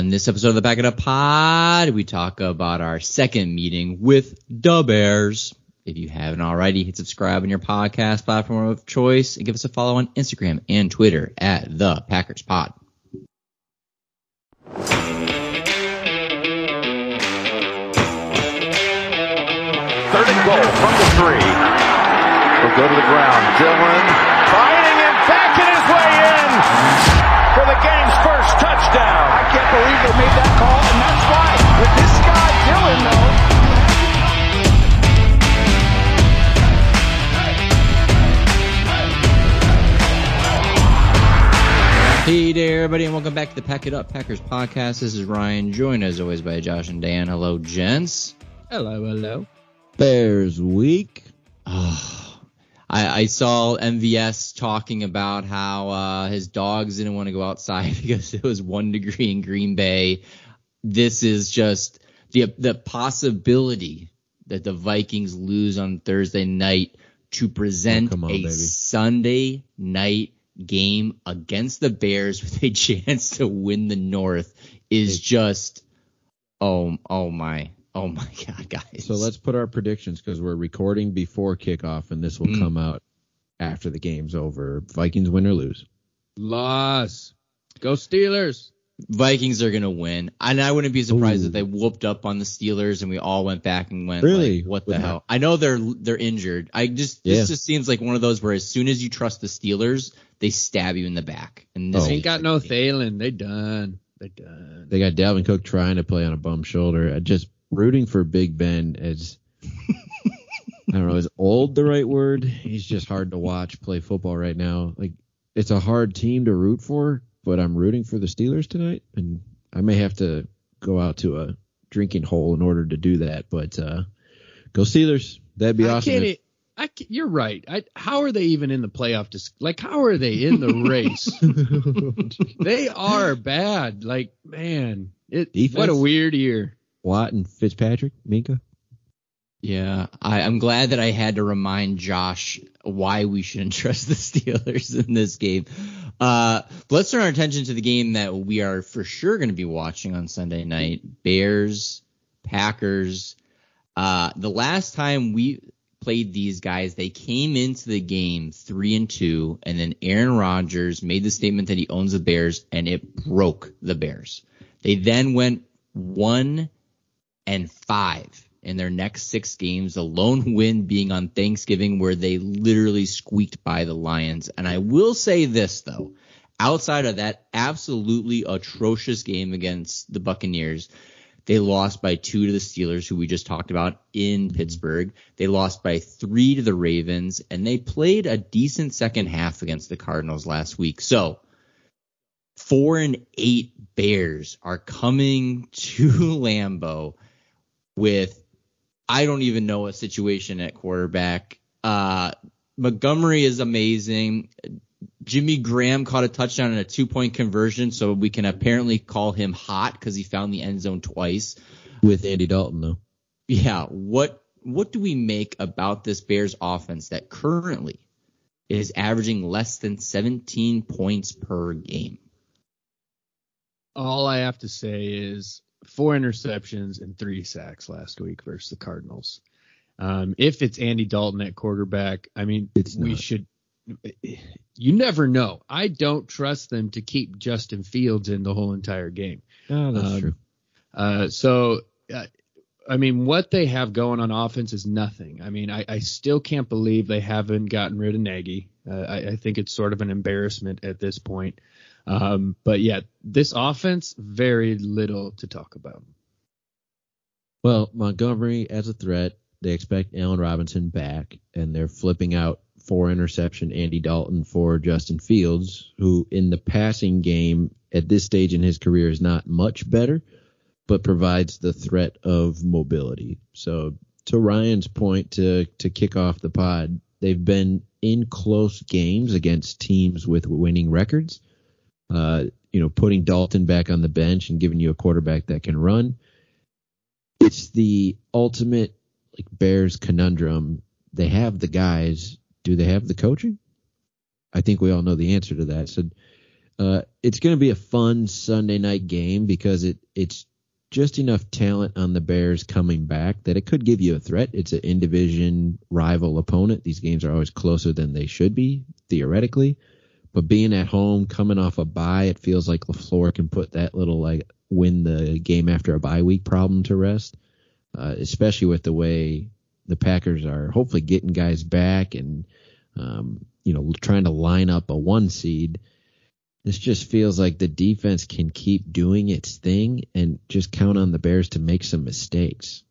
On this episode of the Pack It Up Pod, we talk about our second meeting with the Bears. If you haven't already, hit subscribe on your podcast platform of choice and give us a follow on Instagram and Twitter at the Packers Pod. Third and goal from the three. Will go to the ground. Dillon fighting and backing his way in for the game's first touchdown. I can't believe they made that call, and that's why. With this guy, Dillon, though. Hey there, everybody, and welcome back to the Pack It Up Packers podcast. This is Ryan, joined as always by Josh and Dan. Hello, gents. Hello, hello. Bears week. Oh, I, I saw MVS talking about how uh, his dogs didn't want to go outside because it was one degree in Green Bay. This is just the the possibility that the Vikings lose on Thursday night to present Oh, on, a baby. Sunday night game against the Bears with a chance to win the North is just oh oh my oh my god guys. So let's put our predictions because we're recording before kickoff, and this will Mm. come out after the game's over. Vikings win or lose. Loss. Go Steelers. Vikings are gonna win, and I wouldn't be surprised Ooh. if they whooped up on the Steelers and we all went back and went, Really? like, what the With hell? I know they're they're injured. I just Yeah. this just seems like one of those where as soon as you trust the Steelers, they stab you in the back. And this Oh. Ain't got no Thielen. They done. They done. They got Dalvin Cook trying to play on a bum shoulder. I Just rooting for Big Ben is. I don't know. Is old the right word? He's just hard to watch play football right now. Like it's a hard team to root for, but I'm rooting for the Steelers tonight, and I may have to go out to a drinking hole in order to do that. But uh go Steelers. That'd be I awesome. can't. if- I you're right. I, how are they even in the playoff? Dis- like, how are they in the race? they are bad. Like, man, it. Defense? What a weird year. Watt and Fitzpatrick, Minkah. Yeah, I, I'm glad that I had to remind Josh why we shouldn't trust the Steelers in this game. Uh, let's turn our attention to the game that we are for sure going to be watching on Sunday night: Bears, Packers. Uh, the last time we played these guys, they came into the game three and two, and then Aaron Rodgers made the statement that he owns the Bears, and it broke the Bears. They then went one and five in their next six games, the lone win being on Thanksgiving, where they literally squeaked by the Lions. And I will say this, though, outside of that absolutely atrocious game against the Buccaneers, they lost by two to the Steelers, who we just talked about in mm-hmm. Pittsburgh. They lost by three to the Ravens, and they played a decent second half against the Cardinals last week. So, four and eight Bears are coming to Lambeau with I don't even know a situation at quarterback. Uh, Montgomery is amazing. Jimmy Graham caught a touchdown and a two point conversion, so we can apparently call him hot because he found the end zone twice. with Andy Dalton though. Yeah, what what do we make about this Bears offense that currently is averaging less than 17 points per game? All I have to say is four interceptions and three sacks last week versus the Cardinals. Um, if it's Andy Dalton at quarterback, I mean, It's we not. should. You never know. I don't trust them to keep Justin Fields in the whole entire game. Oh, that's Um, true. Uh, so, uh, I mean, what they have going on offense is nothing. I mean, I, I still can't believe they haven't gotten rid of Nagy. Uh, I, I think it's sort of an embarrassment at this point. Um, but yeah, this offense, very little to talk about. Well, Montgomery as a threat, they expect Allen Robinson back, and they're flipping out four interception Andy Dalton for Justin Fields, who in the passing game at this stage in his career is not much better, but provides the threat of mobility. So to Ryan's point to to kick off the pod, they've been in close games against teams with winning records. Uh, you know, putting Dalton back on the bench and giving you a quarterback that can run it's the ultimate like Bears conundrum. They have the guys. Do they have the coaching? I think we all know the answer to that. So Uh, it's going to be a fun Sunday night game because it it's just enough talent on the Bears coming back that it could give you a threat. It's an in division rival opponent. These games are always closer than they should be theoretically. But being at home, coming off a bye, it feels like LaFleur can put that little like win the game after a bye week problem to rest, uh, especially with the way the Packers are hopefully getting guys back and, um, you know, trying to line up a one seed. This just feels like the defense can keep doing its thing and just count on the Bears to make some mistakes.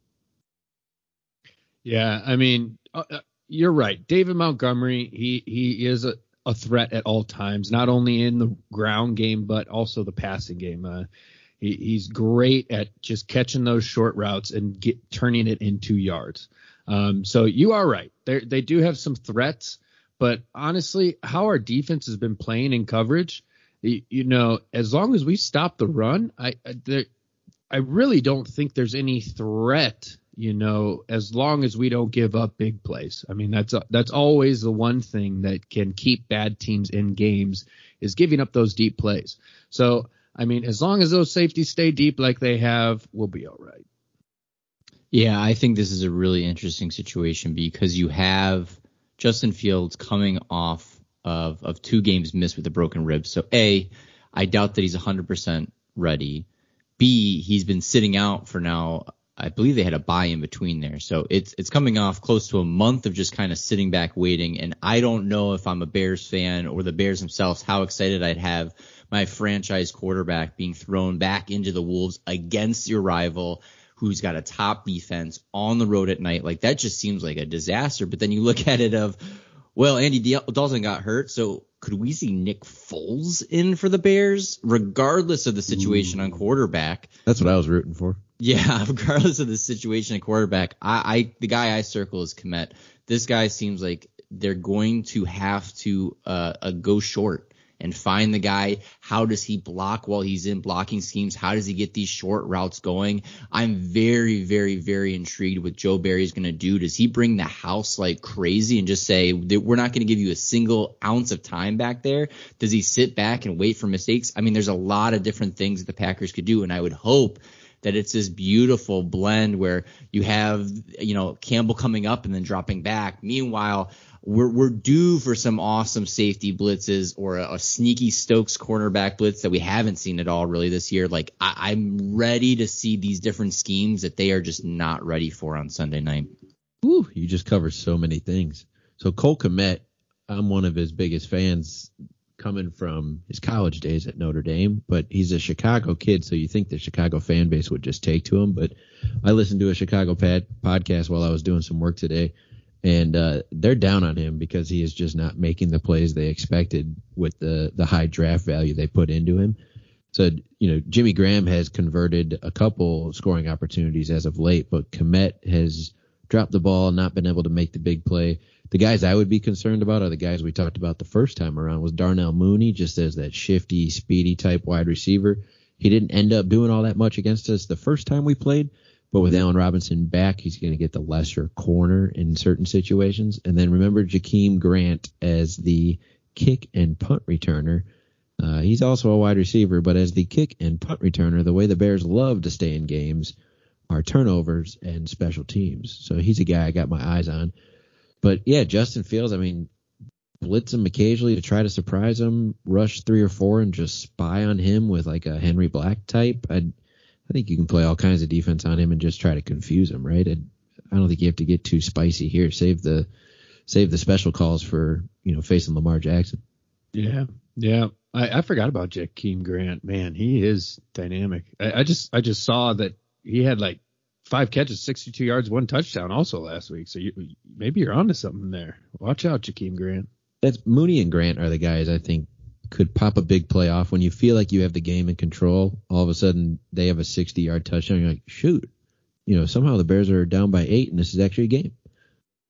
Yeah, I mean, uh, uh you're right. David Montgomery, he he is a, a threat at all times, not only in the ground game but also the passing game. Uh, he, he's great at just catching those short routes and get turning it into yards. Um, so you are right. They they do have some threats, but honestly, how our defense has been playing in coverage, you, you know, as long as we stop the run, I I, there, I really don't think there's any threat you know, as long as we don't give up big plays. I mean, that's that's always the one thing that can keep bad teams in games is giving up those deep plays. So, I mean, as long as those safeties stay deep like they have, we'll be all right. Yeah, I think this is a really interesting situation because you have Justin Fields coming off of of two games missed with a broken rib. So, A, I doubt that he's 100% ready. B, he's been sitting out for now I believe they had a bye in between there. So it's it's coming off close to a month of just kind of sitting back waiting. And I don't know if I'm a Bears fan or the Bears themselves how excited I'd have my franchise quarterback being thrown back into the Wolves against your rival who's got a top defense on the road at night. Like that just seems like a disaster. But then you look at it of, well, Andy Dalton got hurt, so could we see Nick Foles in for the Bears, regardless of the situation Ooh. on quarterback? That's what I was rooting for. Yeah, regardless of the situation at quarterback, I, I the guy I circle is Kmet. This guy seems like they're going to have to uh, uh, go short and find the guy. How does he block while he's in blocking schemes? How does he get these short routes going? I'm very, very, very intrigued with Joe Barry's going to do. Does he bring the house like crazy and just say we're not going to give you a single ounce of time back there? Does he sit back and wait for mistakes? I mean, there's a lot of different things the Packers could do, and I would hope that it's this beautiful blend where you have, you know, Campbell coming up and then dropping back. Meanwhile, we're, we're due for some awesome safety blitzes or a, a sneaky Stokes cornerback blitz that we haven't seen at all really this year. Like I, I'm ready to see these different schemes that they are just not ready for on Sunday night. Ooh, you just cover so many things. So Cole Kmet, I'm one of his biggest fans coming from his college days at Notre Dame, but he's a Chicago kid, so you think the Chicago fan base would just take to him. But I listened to a Chicago pad, podcast while I was doing some work today, and uh, they're down on him because he is just not making the plays they expected with the the high draft value they put into him. So you know, Jimmy Graham has converted a couple scoring opportunities as of late, but Kmet has dropped the ball, not been able to make the big play the guys I would be concerned about are the guys we talked about the first time around was Darnell Mooney, just as that shifty, speedy type wide receiver. He didn't end up doing all that much against us the first time we played, but with Allen Robinson back, he's going to get the lesser corner in certain situations. And then remember Jakeem Grant as the kick and punt returner. Uh, he's also a wide receiver, but as the kick and punt returner, the way the Bears love to stay in games are turnovers and special teams. So he's a guy I got my eyes on. But yeah, Justin Fields, I mean, blitz him occasionally to try to surprise him, rush three or four and just spy on him with like a Henry Black type. I I think you can play all kinds of defense on him and just try to confuse him, right? I, I don't think you have to get too spicy here. Save the save the special calls for you know facing Lamar Jackson. Yeah, yeah. I, I forgot about Jakeem Grant. Man, he is dynamic. I, I just I just saw that he had like five catches, 62 yards, one touchdown also last week. So you, maybe you're onto something there. Watch out, Jakeem Grant. That's Mooney and Grant are the guys I think could pop a big play off when you feel like you have the game in control. All of a sudden they have a 60 yard touchdown. You're like, shoot, you know, somehow the Bears are down by eight and this is actually a game.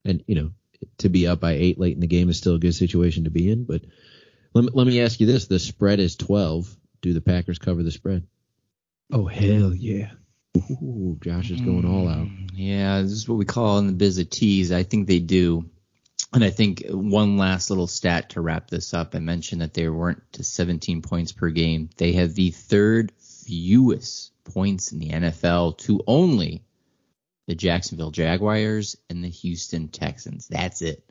And, you know, to be up by eight late in the game is still a good situation to be in. But let me, let me ask you this. The spread is 12. Do the Packers cover the spread? Oh, hell yeah. Ooh, Josh is going all out. Mm, yeah, this is what we call in the biz a tease. I think they do. And I think one last little stat to wrap this up. I mentioned that they weren't to 17 points per game. They have the third fewest points in the NFL to only the Jacksonville Jaguars and the Houston Texans. That's it.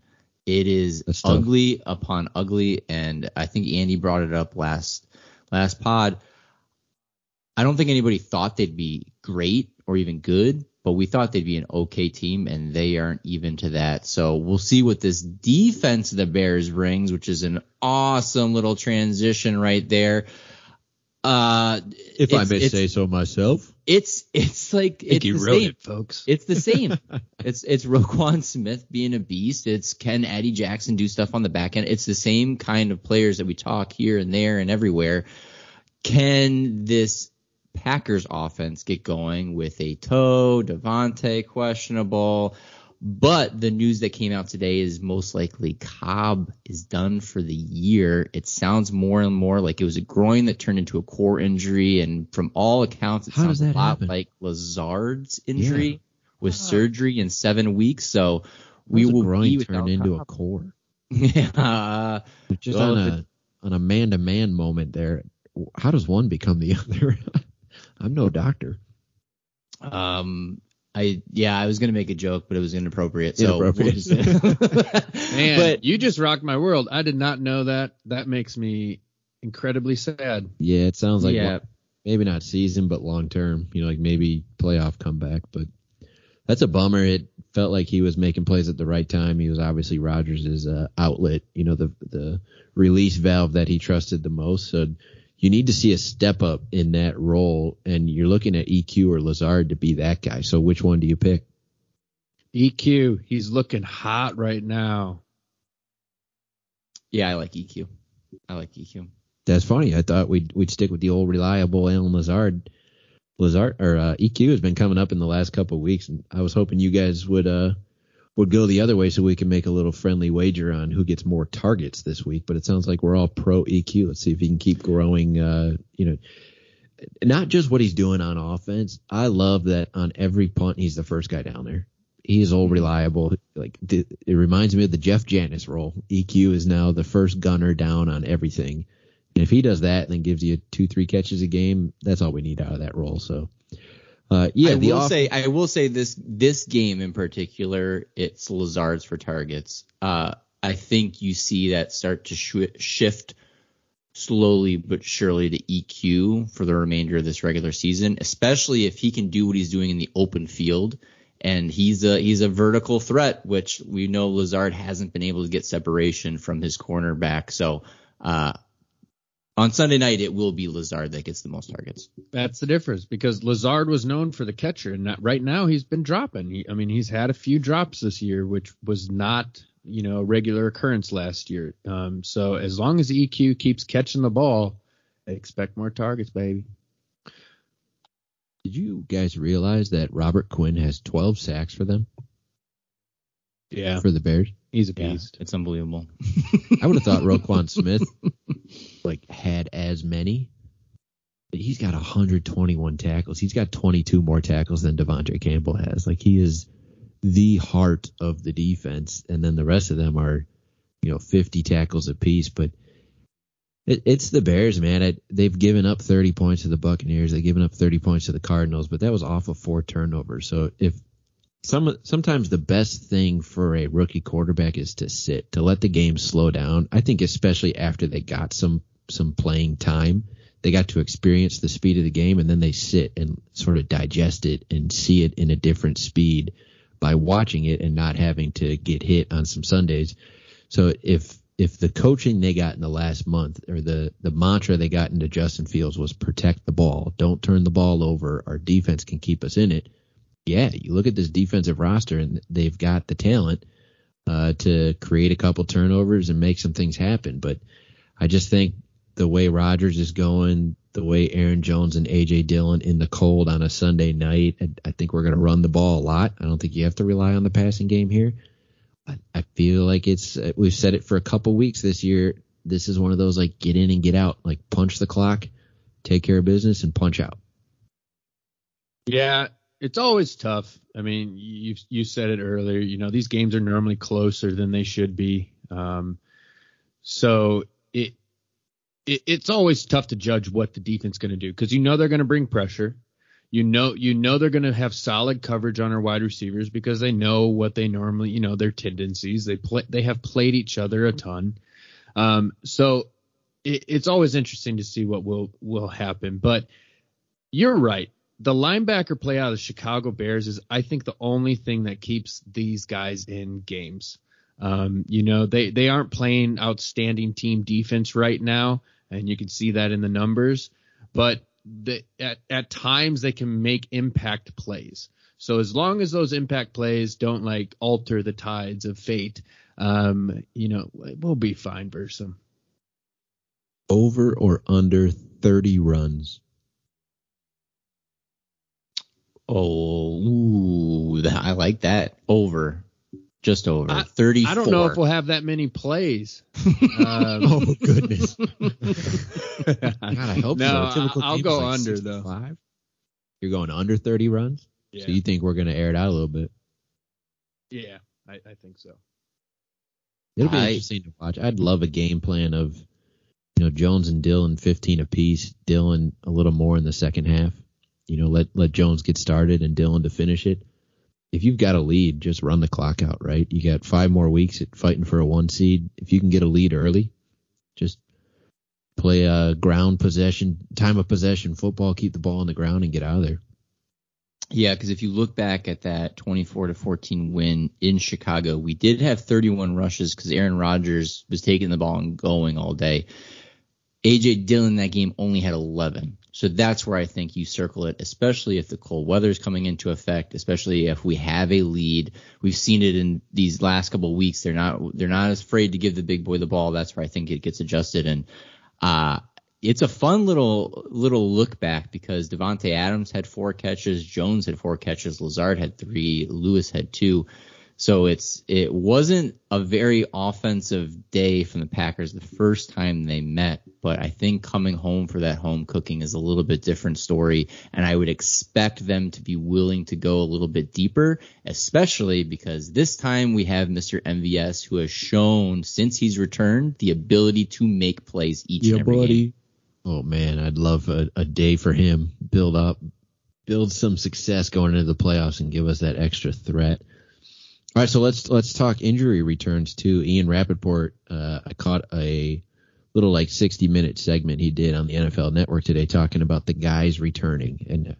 It is ugly upon ugly, and I think Andy brought it up last last pod. I don't think anybody thought they'd be great or even good, but we thought they'd be an okay team, and they aren't even to that. So we'll see what this defense of the Bears brings, which is an awesome little transition right there. Uh, if I may say so myself, it's it's like it's you the wrote same. it, folks. It's the same. it's it's Roquan Smith being a beast. It's can Eddie Jackson do stuff on the back end. It's the same kind of players that we talk here and there and everywhere. Can this Packers offense get going with a toe, Davante questionable? But the news that came out today is most likely Cobb is done for the year. It sounds more and more like it was a groin that turned into a core injury, and from all accounts, it How sounds does a lot happen? like Lazard's injury Yeah. with surgery in seven weeks. So we How's a will groin be turn without into a core. yeah. Just Well, on if a on a man to man moment there. How does one become the other? I'm no doctor. Um, I yeah, I was gonna make a joke, but it was inappropriate. So Inappropriate. we'll just- Man, but you just rocked my world. I did not know that. That makes me incredibly sad. Yeah, it sounds like Yeah. one- maybe not season, but long term. You know, like maybe playoff comeback. But that's a bummer. It felt like he was making plays at the right time. He was obviously Rodgers' uh, outlet. You know, the the release valve that he trusted the most. So you need to see a step up in that role, and you're looking at EQ or Lazard to be that guy. So which one do you pick? EQ, he's looking hot right now. yeah, I like EQ. I like EQ. That's funny. I thought we'd we'd stick with the old reliable Allen Lazard. Lazard or uh, EQ has been coming up in the last couple of weeks, and I was hoping you guys would uh would go the other way so we can make a little friendly wager on who gets more targets this week. But it sounds like we're all pro EQ. Let's see if he can keep growing. Uh, you know, not just what he's doing on offense. I love that on every punt he's the first guy down there. He is all reliable. Like th- it reminds me of the Jeff Janis role. EQ is now the first gunner down on everything. And if he does that and then gives you two, three catches a game, that's all we need out of that role. So, uh, yeah, I will off- say, I will say this this game in particular, it's Lazard's for targets. Uh, I think you see that start to sh- shift slowly but surely to EQ for the remainder of this regular season, especially if he can do what he's doing in the open field. And he's a he's a vertical threat, which we know Lazard hasn't been able to get separation from his cornerback. So uh, on Sunday night, it will be Lazard that gets the most targets. That's the difference because Lazard was known for the catcher, and that, right now he's been dropping. He, I mean, he's had a few drops this year, which was not you know a regular occurrence last year. Um, so as long as EQ keeps catching the ball, expect more targets, baby. did you guys realize that Robert Quinn has 12 sacks for them Yeah, for the Bears? He's a Yeah, beast. it's unbelievable. I would have thought Roquan Smith like had as many. But He's got 121 tackles. He's got 22 more tackles than De'Vondre Campbell has. Like he is the heart of the defense, and then the rest of them are, you know, 50 tackles apiece. But it, it's the Bears, man. It, they've given up 30 points to the Buccaneers. They've given up 30 points to the Cardinals, but that was off of four turnovers. So if some sometimes the best thing for a rookie quarterback is to sit, to let the game slow down. I think especially after they got some some playing time, they got to experience the speed of the game and then they sit and sort of digest it and see it in a different speed by watching it and not having to get hit on some Sundays. So if if the coaching they got in the last month or the the mantra they got into Justin Fields was protect the ball, don't turn the ball over, our defense can keep us in it yeah, you look at this defensive roster and they've got the talent uh, to create a couple turnovers and make some things happen. But I just think the way Rodgers is going, the way Aaron Jones and AJ Dillon in the cold on a Sunday night, I, think we're going to run the ball a lot. I don't think you have to rely on the passing game here. I, I feel like it's uh, we've said it for a couple weeks this year. This is one of those like get in and get out, like punch the clock, take care of business, and punch out. Yeah, it's always tough. I mean, you you said it earlier. You know, these games are normally closer than they should be. Um, so it, it it's always tough to judge what the defense going to do because you know they're going to bring pressure. You know you know they're going to have solid coverage on our wide receivers because they know what they normally you know their tendencies. They play they have played each other a ton. Um, so it, it's always interesting to see what will will happen. But you're right. The linebacker play out of the Chicago Bears is, I think, the only thing that keeps these guys in games. Um, you know, they they aren't playing outstanding team defense right now, and you can see that in the numbers. But the, at at times they can make impact plays. So as long as those impact plays don't like alter the tides of fate, um, you know, we'll be fine versus them. Over or under 30 runs? Oh, ooh, that, I like that. Over. Just over. I- 34. I don't know if we'll have that many plays. Um, Oh, goodness. God, I hope No, so. A typical I'll game go like under, though. 65. You're going under 30 runs? yeah, So you think we're going to air it out a little bit? yeah, I, I think so. It'll be I- interesting to watch. I'd love a game plan of, you know, Jones and Dillon 15 apiece, Dillon a little more in the second half. You know, let let Jones get started and Dillon to finish it. If you've got a lead, just run the clock out, right? You got five more weeks at fighting for a one seed. If you can get a lead early, just play a ground possession, time of possession football, keep the ball on the ground and get out of there. Yeah, because if you look back at that 24 to 14 win in Chicago, we did have 31 rushes because Aaron Rodgers was taking the ball and going all day. AJ Dillon that game only had 11. So that's where I think you circle it, especially if the cold weather is coming into effect, especially if we have a lead. We've seen it in these last couple weeks. They're not they're not as afraid to give the big boy the ball. That's where I think it gets adjusted. And uh, it's a fun little little look back because Davante Adams had four catches, Jones had four catches, Lazard had three, Lewis had two. So it's it wasn't a very offensive day from the Packers the first time they met, but I think coming home for that home cooking is a little bit different story, and I would expect them to be willing to go a little bit deeper, especially because this time we have Mr. MVS who has shown since he's returned the ability to make plays each and every game. Oh man, I'd love a, a day for him. Build up, build some success going into the playoffs and give us that extra threat. All right, so let's let's talk injury returns too. Ian Rapoport, uh, I caught a little like 60 minute segment he did on the NFL Network today talking about the guys returning. And uh,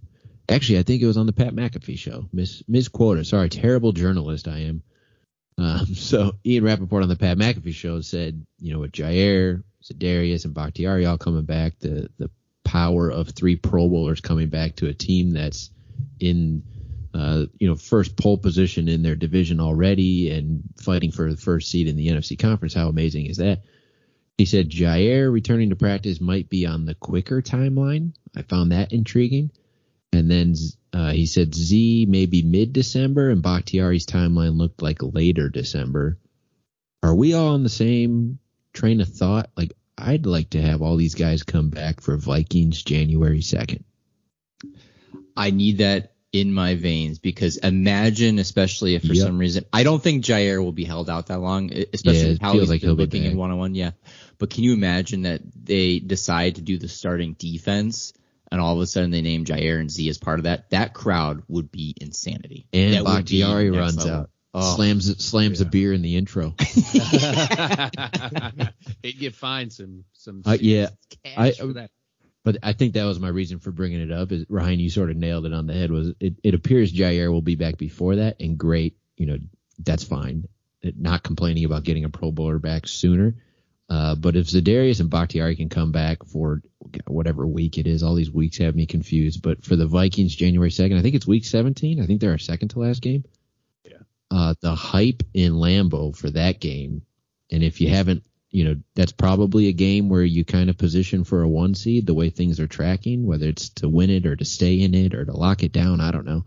actually, I think it was on the Pat McAfee show. Miss misquoted. Sorry, terrible journalist I am. Um, so Ian Rapoport on the Pat McAfee show said, you know, with Jaire, Za'Darius, and Bakhtiari all coming back, the the power of three Pro Bowlers coming back to a team that's in uh, you know, first pole position in their division already and fighting for the first seed in the NFC conference. How amazing is that? He said Jaire returning to practice might be on the quicker timeline. I found that intriguing. And then uh, he said Z maybe mid December and Bakhtiari's timeline looked like later December. Are we all on the same train of thought? Like, I'd like to have all these guys come back for Vikings January 2nd. I need that in my veins because imagine, especially if for Yep. some reason, I don't think Jaire will be held out that long, especially Yeah, with how feels he's like been he'll be looking in back. one on one. Yeah. But can you imagine that they decide to do the starting defense and all of a sudden they name Jaire and Z as part of that? That crowd would be insanity. And That Bakhtiari runs level. out. Oh. Slams slams a beer in the intro. He'd get fined some some Uh, yeah, cash I- for that. But I think that was my reason for bringing it up. Is Ryan, you sort of nailed it on the head. Was it? It appears Jaire will be back before that, and great. You know, that's fine. Not complaining about getting a Pro Bowler back sooner. Uh, but if Za'Darius and Bakhtiari can come back for whatever week it is, all these weeks have me confused. But for the Vikings, January second, I think it's week seventeen. I think they're our second to last game. Yeah. Uh, the hype in Lambeau for that game, and if you haven't you know, that's probably a game where you kind of position for a one seed the way things are tracking, whether it's to win it or to stay in it or to lock it down. I don't know.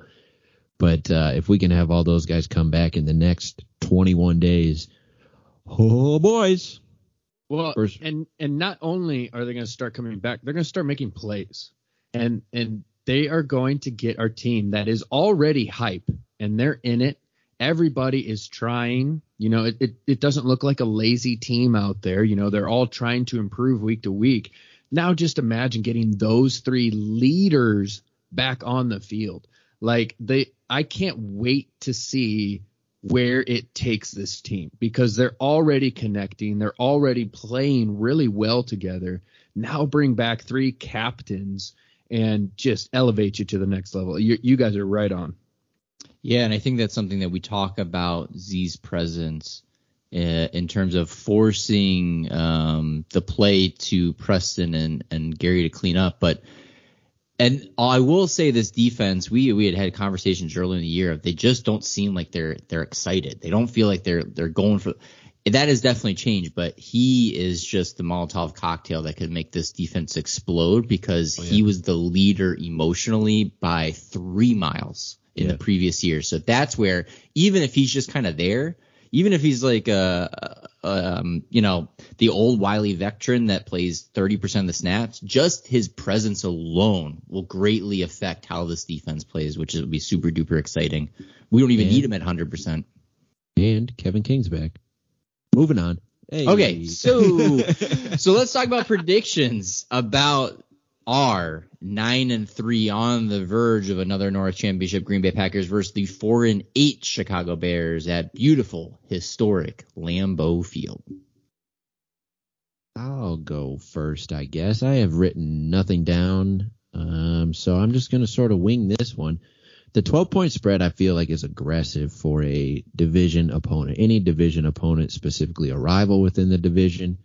But uh, if we can have all those guys come back in the next 21 days, oh boys. Well, First- and and not only are they going to start coming back, they're going to start making plays. And and they are going to get our team that is already hype and they're in it. Everybody is trying. You know, it, it, it doesn't look like a lazy team out there. You know, they're all trying to improve week to week. Now just imagine getting those three leaders back on the field. Like they I can't wait to see where it takes this team because they're already connecting, they're already playing really well together. Now bring back three captains and just elevate you to the next level. You, you guys are right on. Yeah, and I think that's something that we talk about Z's presence uh, in terms of forcing um, the play to Preston and, and Gary to clean up. But and I will say this defense, we we had had conversations earlier in the year. They just don't seem like they're they're excited. They don't feel like they're they're going for that has definitely changed, but he is just the Molotov cocktail that could make this defense explode because oh, yeah. he was the leader emotionally by three miles in yeah. the previous year. So that's where even if he's just kind of there, even if he's like a, a, um, you know, the old Wiley veteran that plays 30% of the snaps, just his presence alone will greatly affect how this defense plays, which will be super duper exciting. We don't even and, need him at 100%. And Kevin King's back. Moving on. Hey. Okay, so so let's talk about predictions about our nine and three on the verge of another North Championship Green Bay Packers versus the four and eight Chicago Bears at beautiful, historic Lambeau Field. I'll go first, I guess. I have written nothing down, um, so I'm just going to sort of wing this one the 12 point spread I feel like is aggressive for a division opponent, any division opponent, specifically a rival within the division.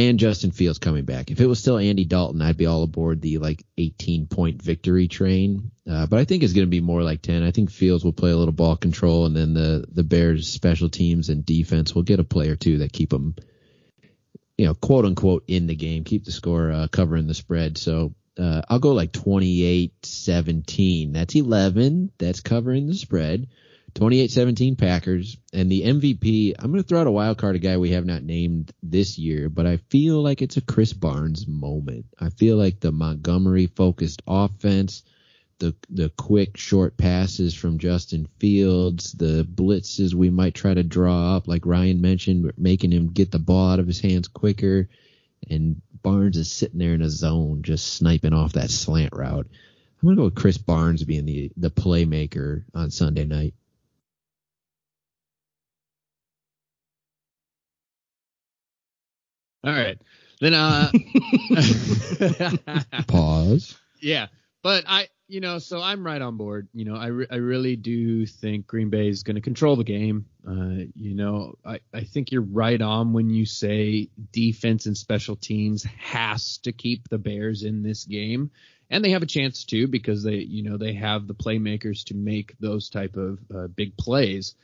And Justin Fields coming back. If it was still Andy Dalton, I'd be all aboard the like 18 point victory train. Uh, but I think it's going to be more like 10. I think Fields will play a little ball control, and then the the Bears special teams and defense will get a play or two that keep them, you know, quote unquote in the game, keep the score uh, covering the spread. So uh, I'll go like 28-17. That's 11. That's covering the spread. 28-17 Packers. And the MVP, I'm going to throw out a wild card, a guy we have not named this year, but I feel like it's a Krys Barnes moment. I feel like the Montgomery focused offense, the the quick short passes from Justin Fields, the blitzes we might try to draw up, like Ryan mentioned, making him get the ball out of his hands quicker and Barnes is sitting there in a zone just sniping off that slant route. I'm gonna go with Krys Barnes being the the playmaker on Sunday night. All right. Then uh pause. Yeah. But I you know, so I'm right on board. You know, I, re- I really do think Green Bay is going to control the game. Uh, you know, I, I think you're right on when you say defense and special teams has to keep the Bears in this game. And they have a chance to because they, you know, they have the playmakers to make those type of uh, big plays.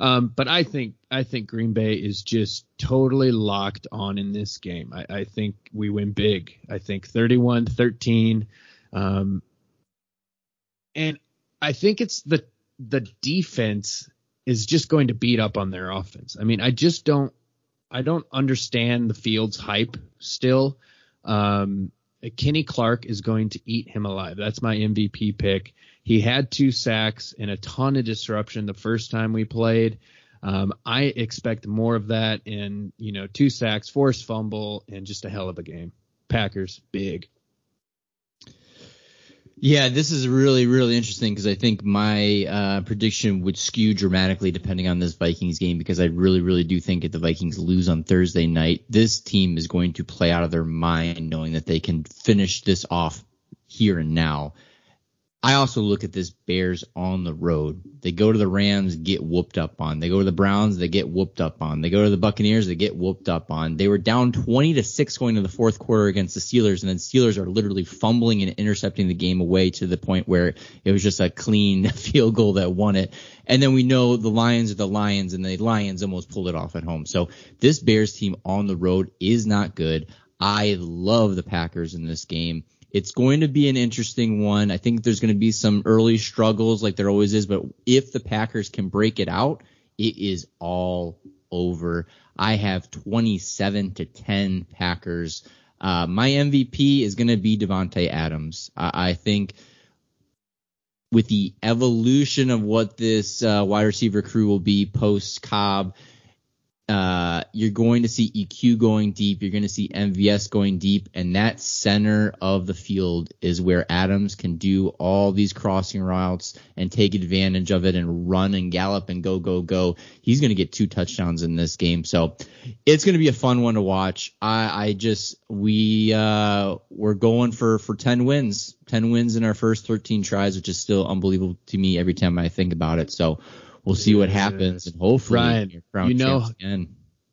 Um, but I think I think Green Bay is just totally locked on in this game. I, I think we win big. I think 31-13. Um, and I think it's the the defense is just going to beat up on their offense. I mean, I just don't I don't understand the Fields hype still. Um, Kenny Clark is going to eat him alive. That's my MVP pick. He had two sacks and a ton of disruption the first time we played. Um, I expect more of that in, you know, two sacks, forced fumble, and just a hell of a game. Packers, big. Yeah, this is really, really interesting because I think my uh, prediction would skew dramatically depending on this Vikings game because I really, really do think if the Vikings lose on Thursday night, this team is going to play out of their mind knowing that they can finish this off here and now. I also look at this Bears on the road. They go to the Rams, get whooped up on. They go to the Browns, they get whooped up on. They go to the Buccaneers, they get whooped up on. They were down 20 to 6 going to the fourth quarter against the Steelers, and then Steelers are literally fumbling and intercepting the game away to the point where it was just a clean field goal that won it. And then we know the Lions are the Lions, and the Lions almost pulled it off at home. So this Bears team on the road is not good. I love the Packers in this game. It's going to be an interesting one. I think there's going to be some early struggles like there always is, but if the Packers can break it out, it is all over. I have 27 to 10 Packers. Uh, my MVP is going to be Davante Adams. I, I think with the evolution of what this uh, wide receiver crew will be post Cobb, uh, you're going to see EQ going deep. You're going to see MVS going deep, and that center of the field is where Adams can do all these crossing routes and take advantage of it and run and gallop and go go go. He's going to get two touchdowns in this game, so it's going to be a fun one to watch. I, I just we uh, we're going for for ten wins, ten wins in our first 13 tries, which is still unbelievable to me every time I think about it. So we'll see what happens, and hopefully, Ryan, you know-.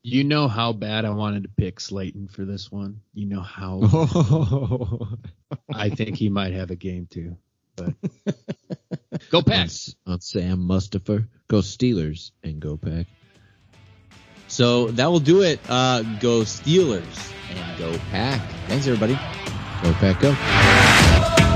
You know how bad I wanted to pick Slayton for this one. You know how I think he might have a game too. But go on, on Sam Mustafa. Go Steelers and go Pack. So that will do it. Uh, go Steelers and go Pack. Thanks everybody. Go Pack, go.